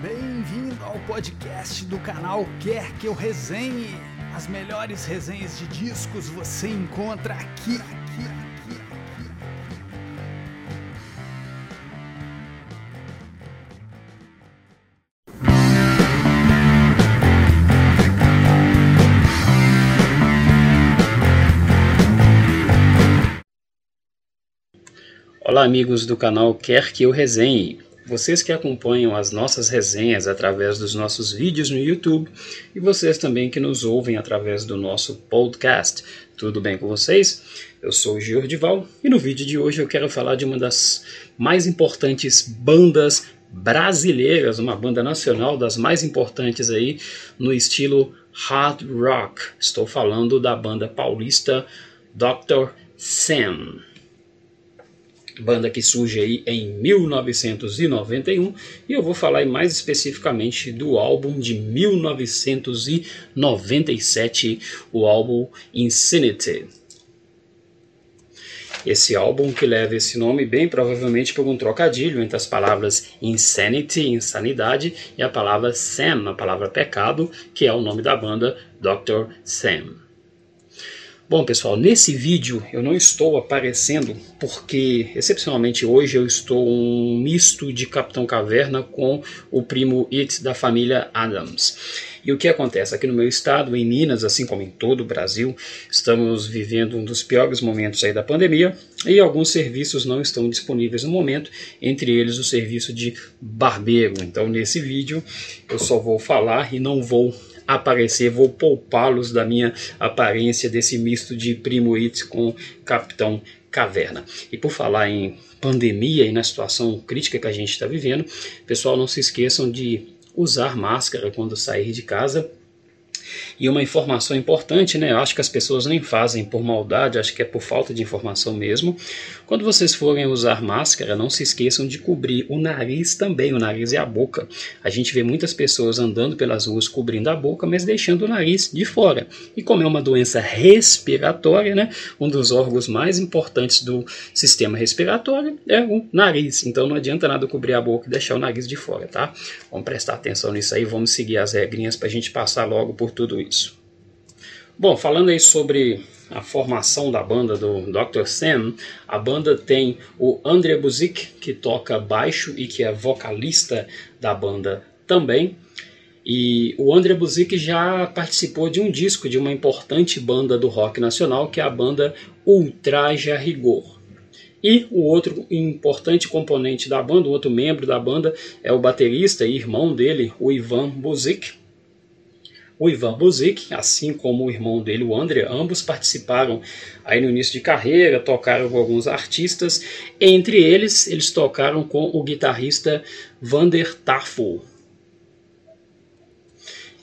Bem-vindo ao podcast do canal Quer Que Eu Resenhe. As melhores resenhas de discos você encontra aqui, aqui, aqui, aqui. Olá, amigos do canal Quer Que Eu Resenhe. Vocês que acompanham as nossas resenhas através dos nossos vídeos no YouTube e vocês também que nos ouvem através do nosso podcast. Tudo bem com vocês? Eu sou o Giordival e no vídeo de hoje eu quero falar de uma das mais importantes bandas brasileiras, uma banda nacional das mais importantes aí no estilo hard rock. Estou falando da banda paulista Dr. Sam banda que surge aí em 1991 e eu vou falar mais especificamente do álbum de 1997, o álbum Insanity. Esse álbum que leva esse nome bem provavelmente por um trocadilho entre as palavras insanity, insanidade, e a palavra Sam, a palavra pecado, que é o nome da banda Dr. Sam. Bom pessoal, nesse vídeo eu não estou aparecendo porque excepcionalmente hoje eu estou um misto de Capitão Caverna com o primo It da família Adams. E o que acontece? Aqui no meu estado, em Minas, assim como em todo o Brasil, estamos vivendo um dos piores momentos aí da pandemia e alguns serviços não estão disponíveis no momento, entre eles o serviço de barbeiro. Então nesse vídeo eu só vou falar e não vou aparecer, vou poupá-los da minha aparência desse misto de Primo It com Capitão Caverna. E por falar em pandemia e na situação crítica que a gente está vivendo, pessoal, não se esqueçam de usar máscara quando sair de casa e uma informação importante, né? Acho que as pessoas nem fazem por maldade, acho que é por falta de informação mesmo. Quando vocês forem usar máscara, não se esqueçam de cobrir o nariz também, o nariz e a boca. A gente vê muitas pessoas andando pelas ruas cobrindo a boca, mas deixando o nariz de fora. E como é uma doença respiratória, né? Um dos órgãos mais importantes do sistema respiratório é o nariz. Então não adianta nada cobrir a boca e deixar o nariz de fora, tá? Vamos prestar atenção nisso aí, vamos seguir as regrinhas para a gente passar logo por tudo isso. Bom, falando aí sobre a formação da banda do Dr. Sam, a banda tem o André Buzik, que toca baixo e que é vocalista da banda também. E o André Buzik já participou de um disco de uma importante banda do rock nacional, que é a banda Ultraja Rigor. E o outro importante componente da banda, o outro membro da banda, é o baterista e irmão dele, o Ivan Buzik, o Ivan Buzik, assim como o irmão dele, o André, ambos participaram aí no início de carreira, tocaram com alguns artistas. Entre eles, eles tocaram com o guitarrista Vander Tafel.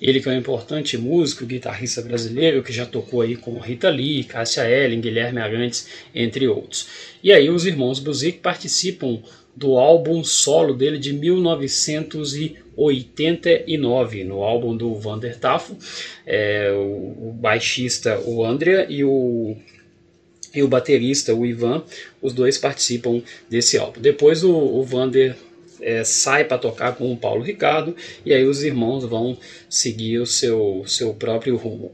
Ele que é um importante músico, guitarrista brasileiro, que já tocou aí com Rita Lee, Cássia Ellen, Guilherme Arantes, entre outros. E aí os irmãos Buzik participam do álbum solo dele de 1989, no álbum do Vander Tafo, é, o, o, baixista o Andrea e o, e o baterista o Ivan, os dois participam desse álbum. Depois o, o Vander é, sai para tocar com o Paulo Ricardo e aí os irmãos vão seguir o seu, seu próprio rumo.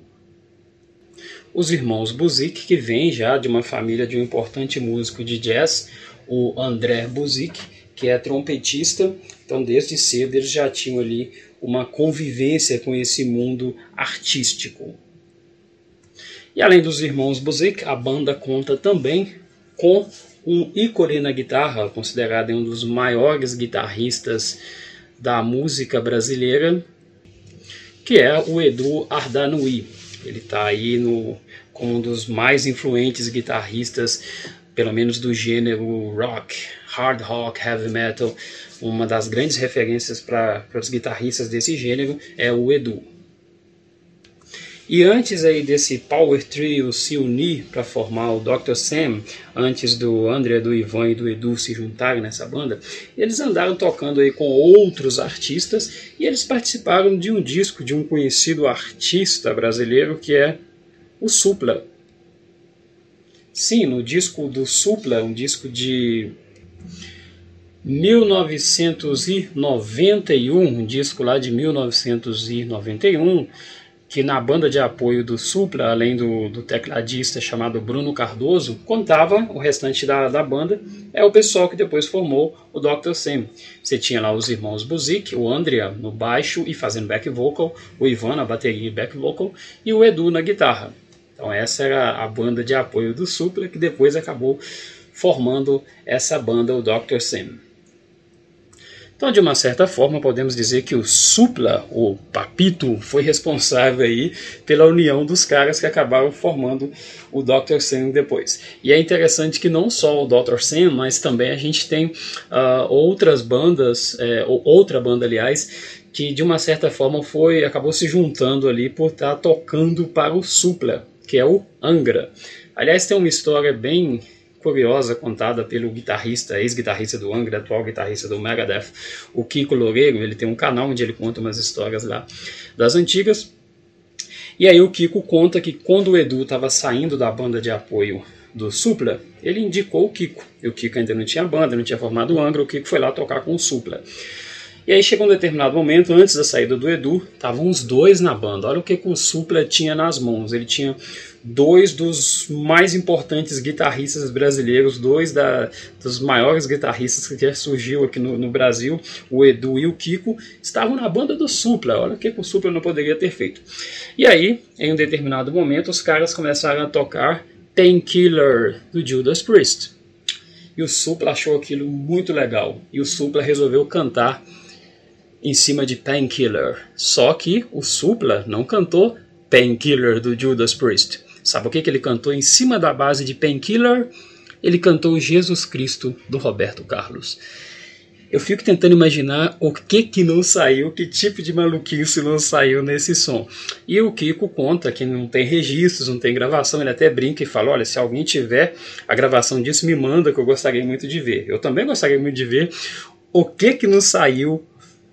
Os irmãos Buzik, que vêm já de uma família de um importante músico de jazz, o André Buzik, que é trompetista. Então, desde cedo eles já tinham ali uma convivência com esse mundo artístico. E além dos irmãos Buzik, a banda conta também com um ícone na guitarra, considerado um dos maiores guitarristas da música brasileira, que é o Edu Ardanui. Ele está aí no, como um dos mais influentes guitarristas pelo menos do gênero rock, hard rock, heavy metal, uma das grandes referências para os guitarristas desse gênero é o Edu. E antes aí desse Power Trio se unir para formar o Dr. Sam, antes do André, do Ivan e do Edu se juntarem nessa banda, eles andaram tocando aí com outros artistas e eles participaram de um disco de um conhecido artista brasileiro que é o Supla. Sim, no disco do Supla, um disco de 1991, um disco lá de 1991, que na banda de apoio do Supla, além do, do tecladista chamado Bruno Cardoso, contava o restante da, da banda, é o pessoal que depois formou o Dr. Sam. Você tinha lá os irmãos Buzik, o Andrea no baixo e fazendo back vocal, o Ivan na bateria e back vocal, e o Edu na guitarra. Então essa era a banda de apoio do Supla, que depois acabou formando essa banda, o Dr. Sam. Então, de uma certa forma, podemos dizer que o Supla, o Papito, foi responsável aí pela união dos caras que acabaram formando o Dr. Sam depois. E é interessante que não só o Dr. Sam, mas também a gente tem uh, outras bandas, é, ou outra banda, aliás, que de uma certa forma foi acabou se juntando ali por estar tocando para o Supla, que é o Angra. Aliás, tem uma história bem curiosa contada pelo guitarrista, ex-guitarrista do Angra, atual guitarrista do Megadeth, o Kiko Loureiro. Ele tem um canal onde ele conta umas histórias lá das antigas. E aí o Kiko conta que quando o Edu estava saindo da banda de apoio do Supla, ele indicou o Kiko. E o Kiko ainda não tinha banda, não tinha formado o Angra, o Kiko foi lá tocar com o Supla. E aí chegou um determinado momento, antes da saída do Edu, estavam os dois na banda. Olha o que, que o Supla tinha nas mãos. Ele tinha dois dos mais importantes guitarristas brasileiros, dois da, dos maiores guitarristas que já surgiu aqui no, no, Brasil, o Edu e o Kiko, estavam na banda do Supla. Olha o que, que o Supla não poderia ter feito. E aí, em um determinado momento, os caras começaram a tocar Painkiller do Judas Priest. E o Supla achou aquilo muito legal. E o Supla resolveu cantar em cima de Painkiller. Só que o Supla não cantou Painkiller do Judas Priest. Sabe o que, que ele cantou em cima da base de Painkiller? Ele cantou Jesus Cristo do Roberto Carlos. Eu fico tentando imaginar o que que não saiu, que tipo de maluquice não saiu nesse som. E o Kiko conta que não tem registros, não tem gravação, ele até brinca e fala: olha, se alguém tiver a gravação disso, me manda que eu gostaria muito de ver. Eu também gostaria muito de ver o que que não saiu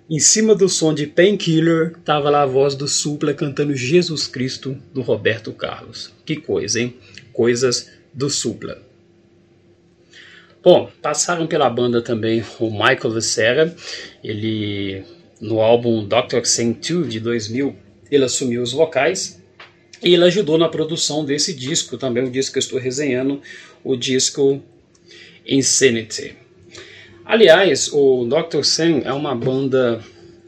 em cima do som de Painkiller, tava lá a voz do Supla cantando Jesus Cristo do Roberto Carlos. Que coisa, hein? Coisas do Supla. Bom, passaram pela banda também o Michael Vicera. Ele, no álbum. Sing 2 de 2000, ele assumiu os vocais e ele ajudou na produção desse disco, também o disco que eu estou resenhando, o disco Insanity. Aliás, o Dr. Sam é uma banda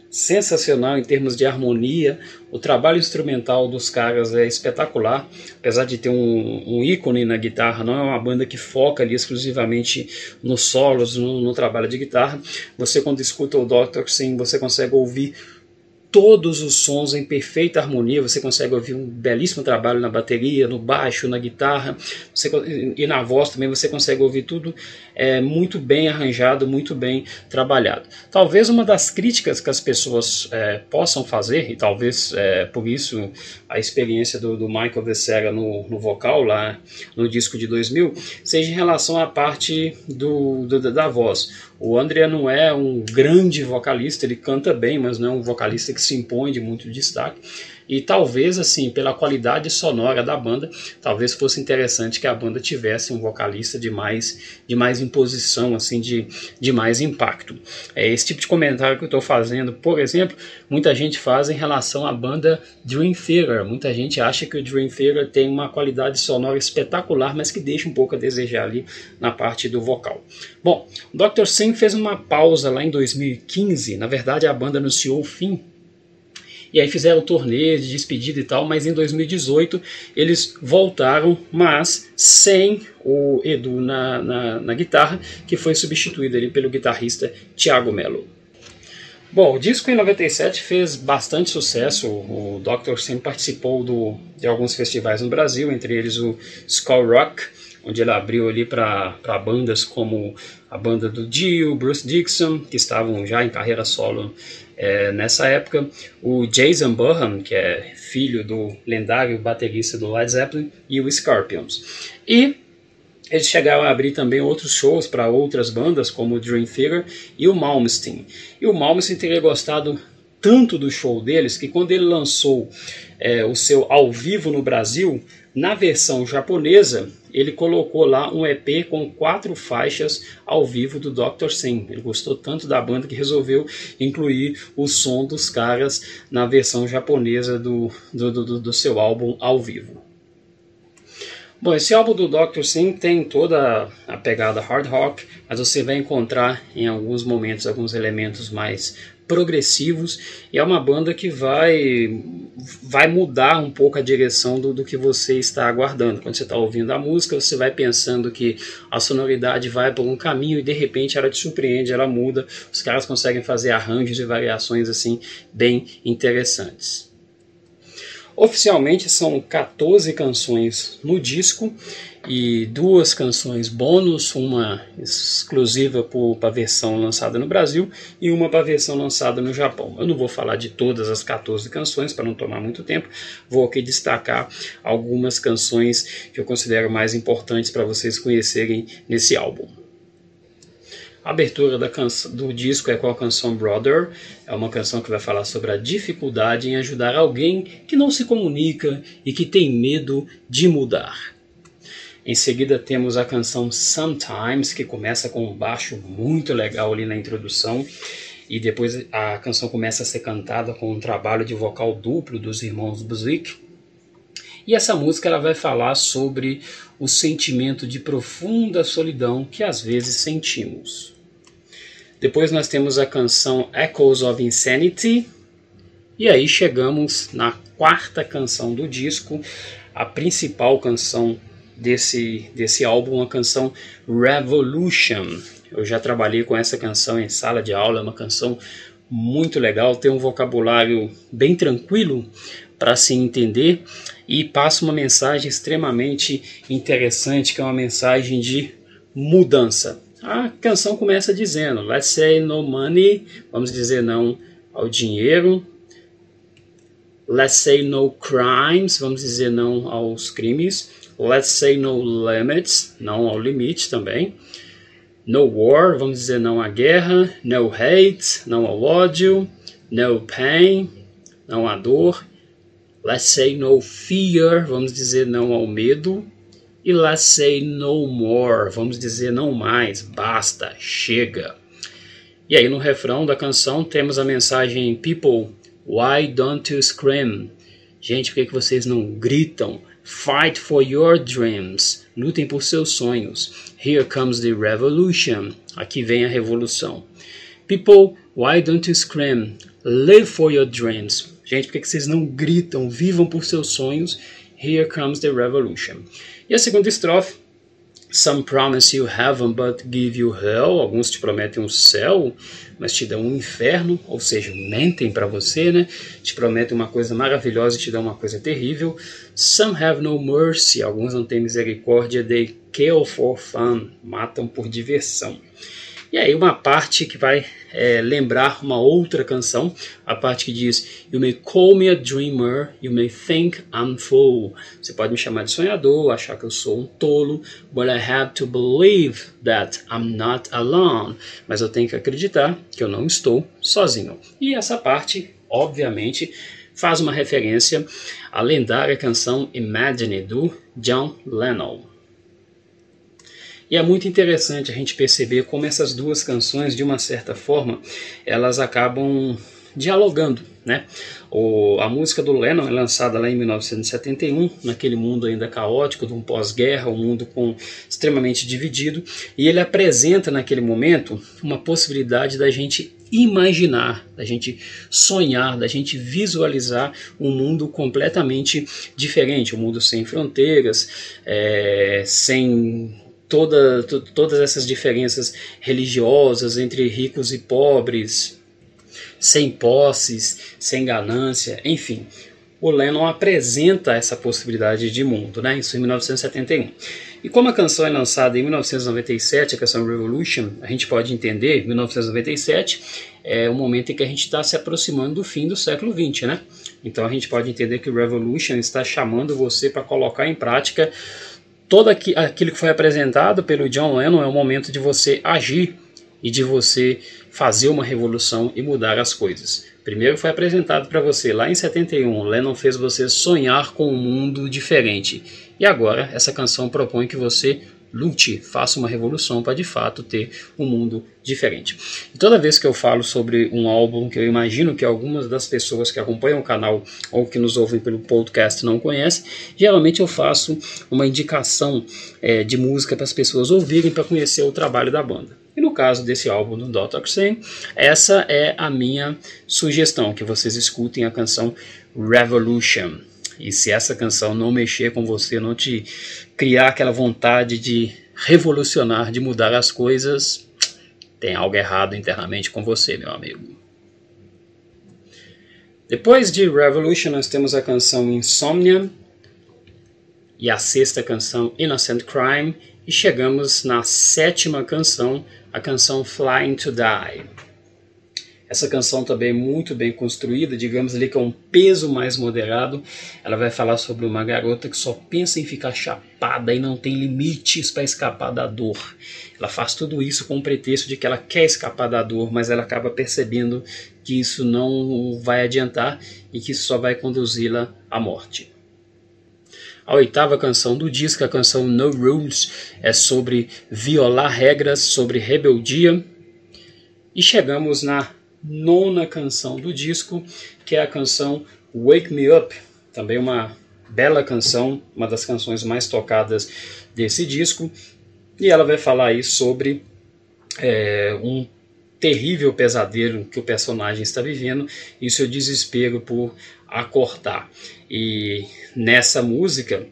sensacional em termos de harmonia. O trabalho instrumental dos caras é espetacular, apesar de ter um, um ícone na guitarra. Não é uma banda que foca ali exclusivamente nos solos, no, no trabalho de guitarra. Você quando escuta o Dr. Sim, você consegue ouvir todos os sons em perfeita harmonia. Você consegue ouvir um belíssimo trabalho na bateria, no baixo, na guitarra você, e na voz também. Você consegue ouvir tudo é, muito bem arranjado, muito bem trabalhado. Talvez uma das críticas que as pessoas é, possam fazer, e talvez é, por isso a experiência do, do Michael Becerra no, no, vocal lá no disco de 2000, seja em relação à parte do, do da voz. O André não é um grande vocalista, ele canta bem, mas não é um vocalista que se impõe de muito destaque. E talvez, assim, pela qualidade sonora da banda, talvez fosse interessante que a banda tivesse um vocalista de mais, de mais imposição, assim, de, de mais impacto. É esse tipo de comentário que eu estou fazendo, por exemplo, muita gente faz em relação à banda Dream Theater. Muita gente acha que o Dream Theater tem uma qualidade sonora espetacular, mas que deixa um pouco a desejar ali na parte do vocal. Bom, o Dr. Sim fez uma pausa lá em 2015. Na verdade, a banda anunciou o fim e aí fizeram turnê de despedida e tal, mas em 2018 eles voltaram, mas sem o Edu na, na, na guitarra, que foi substituído ali pelo guitarrista Thiago Mello. Bom, o disco em 97 fez bastante sucesso. O Dr. sempre participou do, de alguns festivais no Brasil, entre eles o Skull Rock, onde ele abriu ali para bandas como a banda do Dio, Bruce Dixon, que estavam já em carreira solo é, nessa época, o Jason Burham, que é filho do lendário baterista do Led Zeppelin, e o Scorpions. E eles chegaram a abrir também outros shows para outras bandas, como o Dream Theater e o Malmsteen. E o Malmsteen teria gostado tanto do show deles que quando ele lançou é, o seu ao vivo no Brasil, na versão japonesa, ele colocou lá um EP com quatro faixas ao vivo do Dr. Sim. Ele gostou tanto da banda que resolveu incluir o som dos caras na versão japonesa do, do, do, do seu álbum ao vivo. Bom, esse álbum do Dr. Sim tem toda a pegada hard rock, mas você vai encontrar em alguns momentos alguns elementos mais progressivos e é uma banda que vai vai mudar um pouco a direção do, do que você está aguardando. Quando você está ouvindo a música, você vai pensando que a sonoridade vai por um caminho e de repente ela te surpreende, ela muda. Os caras conseguem fazer arranjos e variações assim bem interessantes. Oficialmente são 14 canções no disco e duas canções bônus, uma exclusiva para a versão lançada no Brasil e uma para a versão lançada no Japão. Eu não vou falar de todas as 14 canções para não tomar muito tempo, vou aqui destacar algumas canções que eu considero mais importantes para vocês conhecerem nesse álbum. A abertura da do disco é com a canção Brother. É uma canção que vai falar sobre a dificuldade em ajudar alguém que não se comunica e que tem medo de mudar. Em seguida temos a canção Sometimes, que começa com um baixo muito legal ali na introdução. E depois a canção começa a ser cantada com um trabalho de vocal duplo dos irmãos Buzik. E essa música ela vai falar sobre o sentimento de profunda solidão que às vezes sentimos. Depois nós temos a canção Echoes of Insanity. E aí chegamos na quarta canção do disco, a principal canção desse, desse álbum, a canção Revolution. Eu já trabalhei com essa canção em sala de aula, é uma canção muito legal, tem um vocabulário bem tranquilo para se entender e passa uma mensagem extremamente interessante, que é uma mensagem de mudança. A canção começa dizendo: Let's say no money, vamos dizer não ao dinheiro. Let's say no crimes, vamos dizer não aos crimes. Let's say no limits, não ao limite também. No war, vamos dizer não à guerra. No hate, não ao ódio. No pain, não à dor. Let's say no fear, vamos dizer não ao medo. E let's say no more, vamos dizer não mais, basta, chega. E aí no refrão da canção temos a mensagem People, why don't you scream? Gente, por que, que vocês não gritam? Fight for your dreams. Lutem por seus sonhos. Here comes the revolution. Aqui vem a revolução. People, why don't you scream? Live for your dreams. Gente, por que, vocês não gritam? Vivam por seus sonhos. Here comes the revolution. E a segunda estrofe, Some promise you heaven but give you hell. Alguns te prometem um céu, mas te dão um inferno, ou seja, mentem para você, né? Te prometem uma coisa maravilhosa e te dão uma coisa terrível. Some have no mercy. Alguns não têm misericórdia. They kill for fun. Matam por diversão. E aí uma parte que vai é, lembrar uma outra canção, a parte que diz You may call me a dreamer, you may think I'm full. Você pode me chamar de sonhador, achar que eu sou um tolo, but I have to believe that I'm not alone. Mas eu tenho que acreditar que eu não estou sozinho. E essa parte, obviamente, faz uma referência à lendária canção Imagine do John Lennon. E é muito interessante a gente perceber como essas duas canções, de uma certa forma, elas acabam dialogando, né? O, a música do Lennon é lançada lá em 1971, naquele mundo ainda caótico, de um pós-guerra, um mundo com, extremamente dividido, e ele apresenta naquele momento uma possibilidade da gente imaginar, da gente sonhar, da gente visualizar um mundo completamente diferente, um mundo sem fronteiras, é, sem toda, todas essas diferenças religiosas entre ricos e pobres, sem posses, sem ganância, enfim. O Lennon apresenta essa possibilidade de mundo, né? isso em 1971. E como a canção é lançada em 1997, a canção Revolution, a gente pode entender, 1997 é o momento em que a gente está se aproximando do fim do século XX, né? Então a gente pode entender que o Revolution está chamando você para colocar em prática todo aquilo que foi apresentado pelo John Lennon é o momento de você agir e de você fazer uma revolução e mudar as coisas. Primeiro foi apresentado para você lá em 71, Lennon fez você sonhar com um mundo diferente. E agora essa canção propõe que você lute, faça uma revolução para de fato ter um mundo diferente. E toda vez que eu falo sobre um álbum que eu imagino que algumas das pessoas que acompanham o canal ou que nos ouvem pelo podcast não conhecem, geralmente eu faço uma indicação é, de música para as pessoas ouvirem para conhecer o trabalho da banda. E no caso desse álbum do Dr. Essa é a minha sugestão, que vocês escutem a canção Revolution. E se essa canção não mexer com você, não te criar aquela vontade de revolucionar, de mudar as coisas, tem algo errado internamente com você, meu amigo. Depois de Revolution, nós temos a canção Insomnia e a sexta canção Innocent Crime, e chegamos na sétima canção, a canção Flying to Die. Essa canção também é muito bem construída, digamos ali com um peso mais moderado. Ela vai falar sobre uma garota que só pensa em ficar chapada e não tem limites para escapar da dor. Ela faz tudo isso com o pretexto de que ela quer escapar da dor, mas ela acaba percebendo que isso não vai adiantar e que isso só vai conduzi-la à morte. A oitava canção do disco, a canção No Rules, é sobre violar regras, sobre rebeldia. E chegamos na nona canção do disco, que é a canção Wake Me Up, também uma bela canção, uma das canções mais tocadas desse disco, e ela vai falar aí sobre é, um terrível pesadelo que o personagem está vivendo e seu desespero por acordar. E nessa música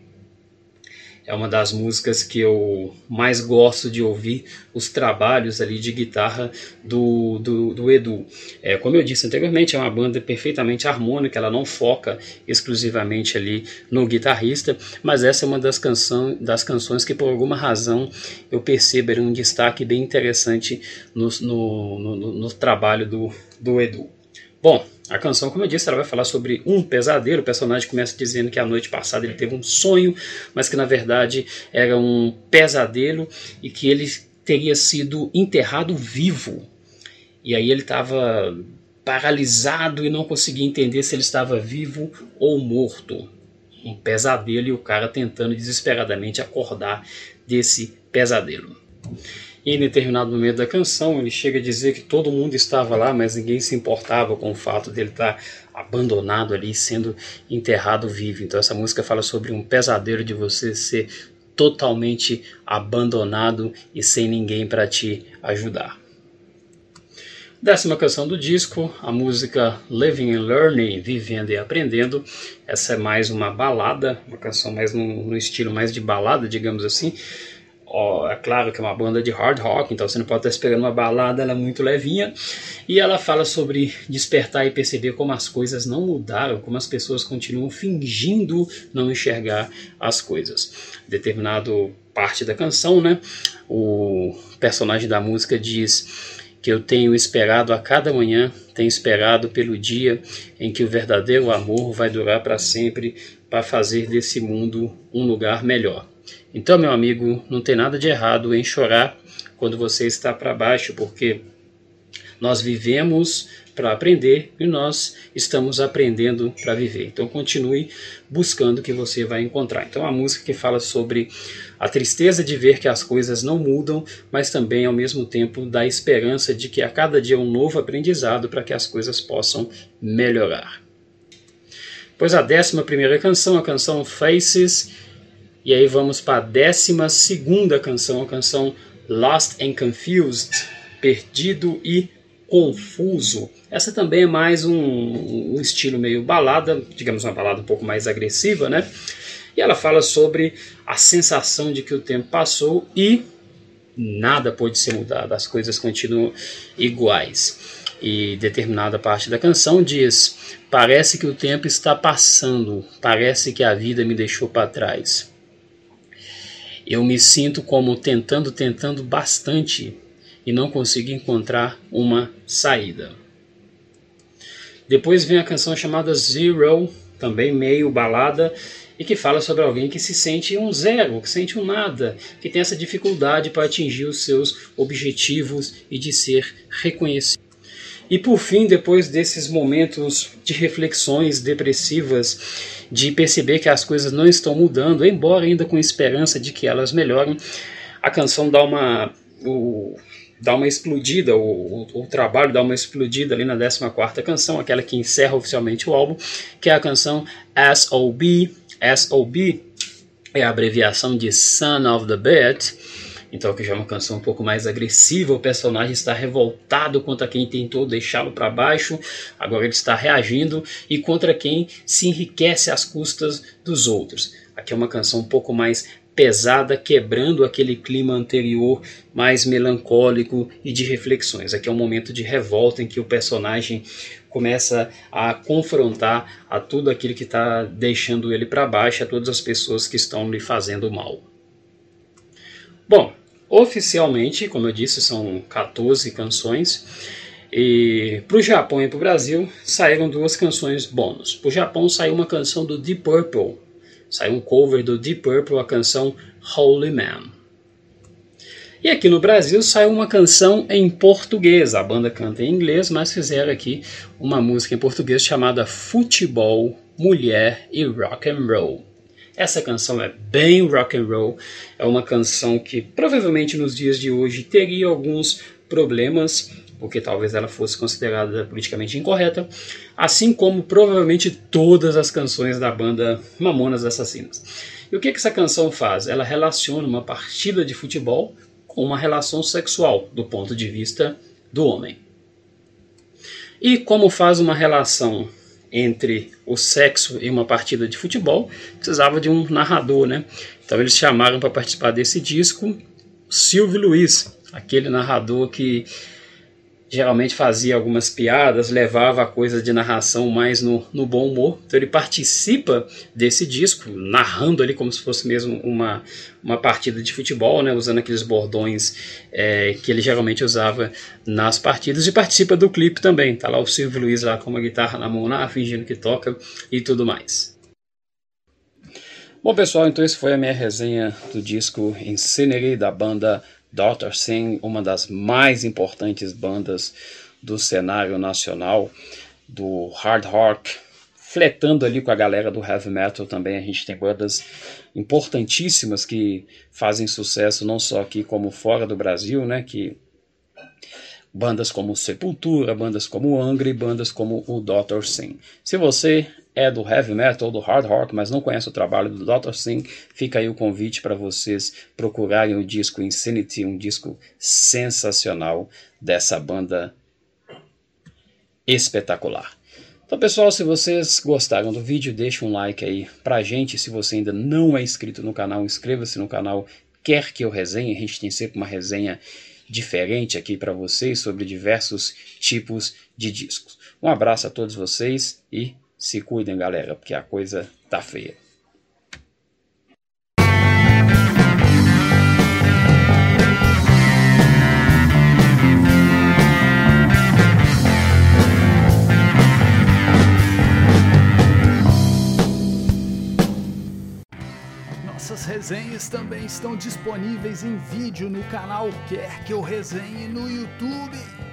é uma das músicas que eu mais gosto de ouvir os trabalhos ali de guitarra do, do, do Edu. É, como eu disse anteriormente, é uma banda perfeitamente harmônica, ela não foca exclusivamente ali no guitarrista, mas essa é uma das, canção, das canções que por alguma razão eu percebo um destaque bem interessante no, no, no, no trabalho do, do Edu. Bom, a canção, como eu disse, ela vai falar sobre um pesadelo. O personagem começa dizendo que a noite passada ele teve um sonho, mas que na verdade era um pesadelo e que ele teria sido enterrado vivo. E aí ele estava paralisado e não conseguia entender se ele estava vivo ou morto. Um pesadelo e o cara tentando desesperadamente acordar desse pesadelo. Em determinado momento da canção, ele chega a dizer que todo mundo estava lá, mas ninguém se importava com o fato dele estar abandonado ali, sendo enterrado vivo. Então, essa música fala sobre um pesadelo de você ser totalmente abandonado e sem ninguém para te ajudar. Décima canção do disco, a música Living and Learning, Vivendo e Aprendendo. Essa é mais uma balada, uma canção mais no, no estilo mais de balada, digamos assim ó, é claro que é uma banda de hard rock, então você não pode estar esperando uma balada, ela é muito levinha. E ela fala sobre despertar e perceber como as coisas não mudaram, como as pessoas continuam fingindo não enxergar as coisas. Determinado parte da canção, né? O personagem da música diz que eu tenho esperado a cada manhã, tenho esperado pelo dia em que o verdadeiro amor vai durar para sempre, para fazer desse mundo um lugar melhor. Então, meu amigo, não tem nada de errado em chorar quando você está para baixo, porque nós vivemos para aprender e nós estamos aprendendo para viver. Então continue buscando que você vai encontrar. Então a música que fala sobre a tristeza de ver que as coisas não mudam, mas também ao mesmo tempo da esperança de que a cada dia um novo aprendizado para que as coisas possam melhorar. Pois a décima primeira canção, a canção Faces, e aí vamos para a décima segunda canção, a canção Lost and Confused, Perdido e Confuso. Essa também é mais um, um estilo meio balada, digamos uma balada um pouco mais agressiva, né? E ela fala sobre a sensação de que o tempo passou e nada pode ser mudado, as coisas continuam iguais. E determinada parte da canção diz: Parece que o tempo está passando, parece que a vida me deixou para trás. Eu me sinto como tentando, tentando bastante e não consigo encontrar uma saída. Depois vem a canção chamada Zero, também meio balada, e que fala sobre alguém que se sente um zero, que sente um nada, que tem essa dificuldade para atingir os seus objetivos e de ser reconhecido. E por fim, depois desses momentos de reflexões depressivas, de perceber que as coisas não estão mudando, embora ainda com esperança de que elas melhorem, a canção dá uma, o, dá uma explodida, o, o, o, trabalho dá uma explodida ali na 14 canção, aquela que encerra oficialmente o álbum, que é a canção S.O.B. S.O.B. é a abreviação de Son of the Beat, então que já é uma canção um pouco mais agressiva, o personagem está revoltado contra quem tentou deixá-lo para baixo, agora ele está reagindo e contra quem se enriquece às custas dos outros. Aqui é uma canção um pouco mais pesada, quebrando aquele clima anterior mais melancólico e de reflexões. Aqui é um momento de revolta em que o personagem começa a confrontar a tudo aquilo que está deixando ele para baixo, a todas as pessoas que estão lhe fazendo mal. Bom, Oficialmente, como eu disse, são 14 canções. E para o Japão e para o Brasil saíram duas canções bônus. Para o Japão saiu uma canção do Deep Purple. Saiu um cover do Deep Purple, a canção Holy Man. E aqui no Brasil saiu uma canção em português. A banda canta em inglês, mas fizeram aqui uma música em português chamada Futebol, Mulher e Rock and Roll. Essa canção é bem rock and roll, é uma canção que provavelmente nos dias de hoje teria alguns problemas, porque talvez ela fosse considerada politicamente incorreta, assim como provavelmente todas as canções da banda Mamonas Assassinas. E o que, que essa canção faz? Ela relaciona uma partida de futebol com uma relação sexual do ponto de vista do homem. E como faz uma relação entre o sexo e uma partida de futebol, precisava de um narrador, né? Então eles chamaram para participar desse disco Silvio Luiz, aquele narrador que geralmente fazia algumas piadas, levava a coisa de narração mais no, no bom humor. Então ele participa desse disco, narrando ali como se fosse mesmo uma, uma partida de futebol, né, usando aqueles bordões é, que ele geralmente usava nas partidas, e participa do clipe também. Tá lá o Silvio Luiz lá com uma guitarra na mão, lá, fingindo que toca e tudo mais. Bom pessoal, então esse foi a minha resenha do disco Incinerary da banda Dr. Singh, uma das mais importantes bandas do cenário nacional do hard rock, fletando ali com a galera do heavy metal também. A gente tem bandas importantíssimas que fazem sucesso não só aqui como fora do Brasil, né? Que bandas como Sepultura, bandas como Angra e bandas como o Dr. Sim. Se você é do heavy metal, do hard rock, mas não conhece o trabalho do Dr. Sim, fica aí o convite para vocês procurarem o disco Insanity, um disco sensacional dessa banda espetacular. Então, pessoal, se vocês gostaram do vídeo, deixe um like aí pra gente. Se você ainda não é inscrito no canal, inscreva-se no canal. Quer que eu resenhe? A gente tem sempre uma resenha diferente aqui para vocês sobre diversos tipos de discos. Um abraço a todos vocês e se cuidem, galera, porque a coisa tá feia. Resenhas também estão disponíveis em vídeo no canal Quer Que Eu Resenhe no YouTube.